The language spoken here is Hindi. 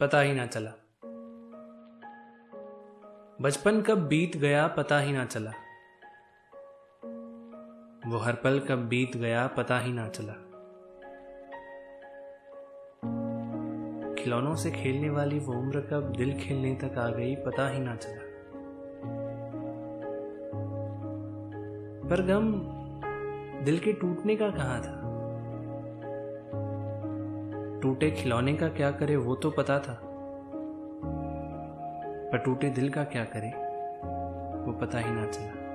पता ही ना चला। बचपन कब बीत गया पता ही ना चला। वो हर पल कब बीत गया पता ही ना चला। खिलौनों से खेलने वाली वो उम्र कब दिल खेलने तक आ गई पता ही ना चला। पर गम दिल के टूटने का कहा था? टूटे खिलौने का क्या करे, वो तो पता था। पर टूटे दिल का क्या करे, वो पता ही ना चला।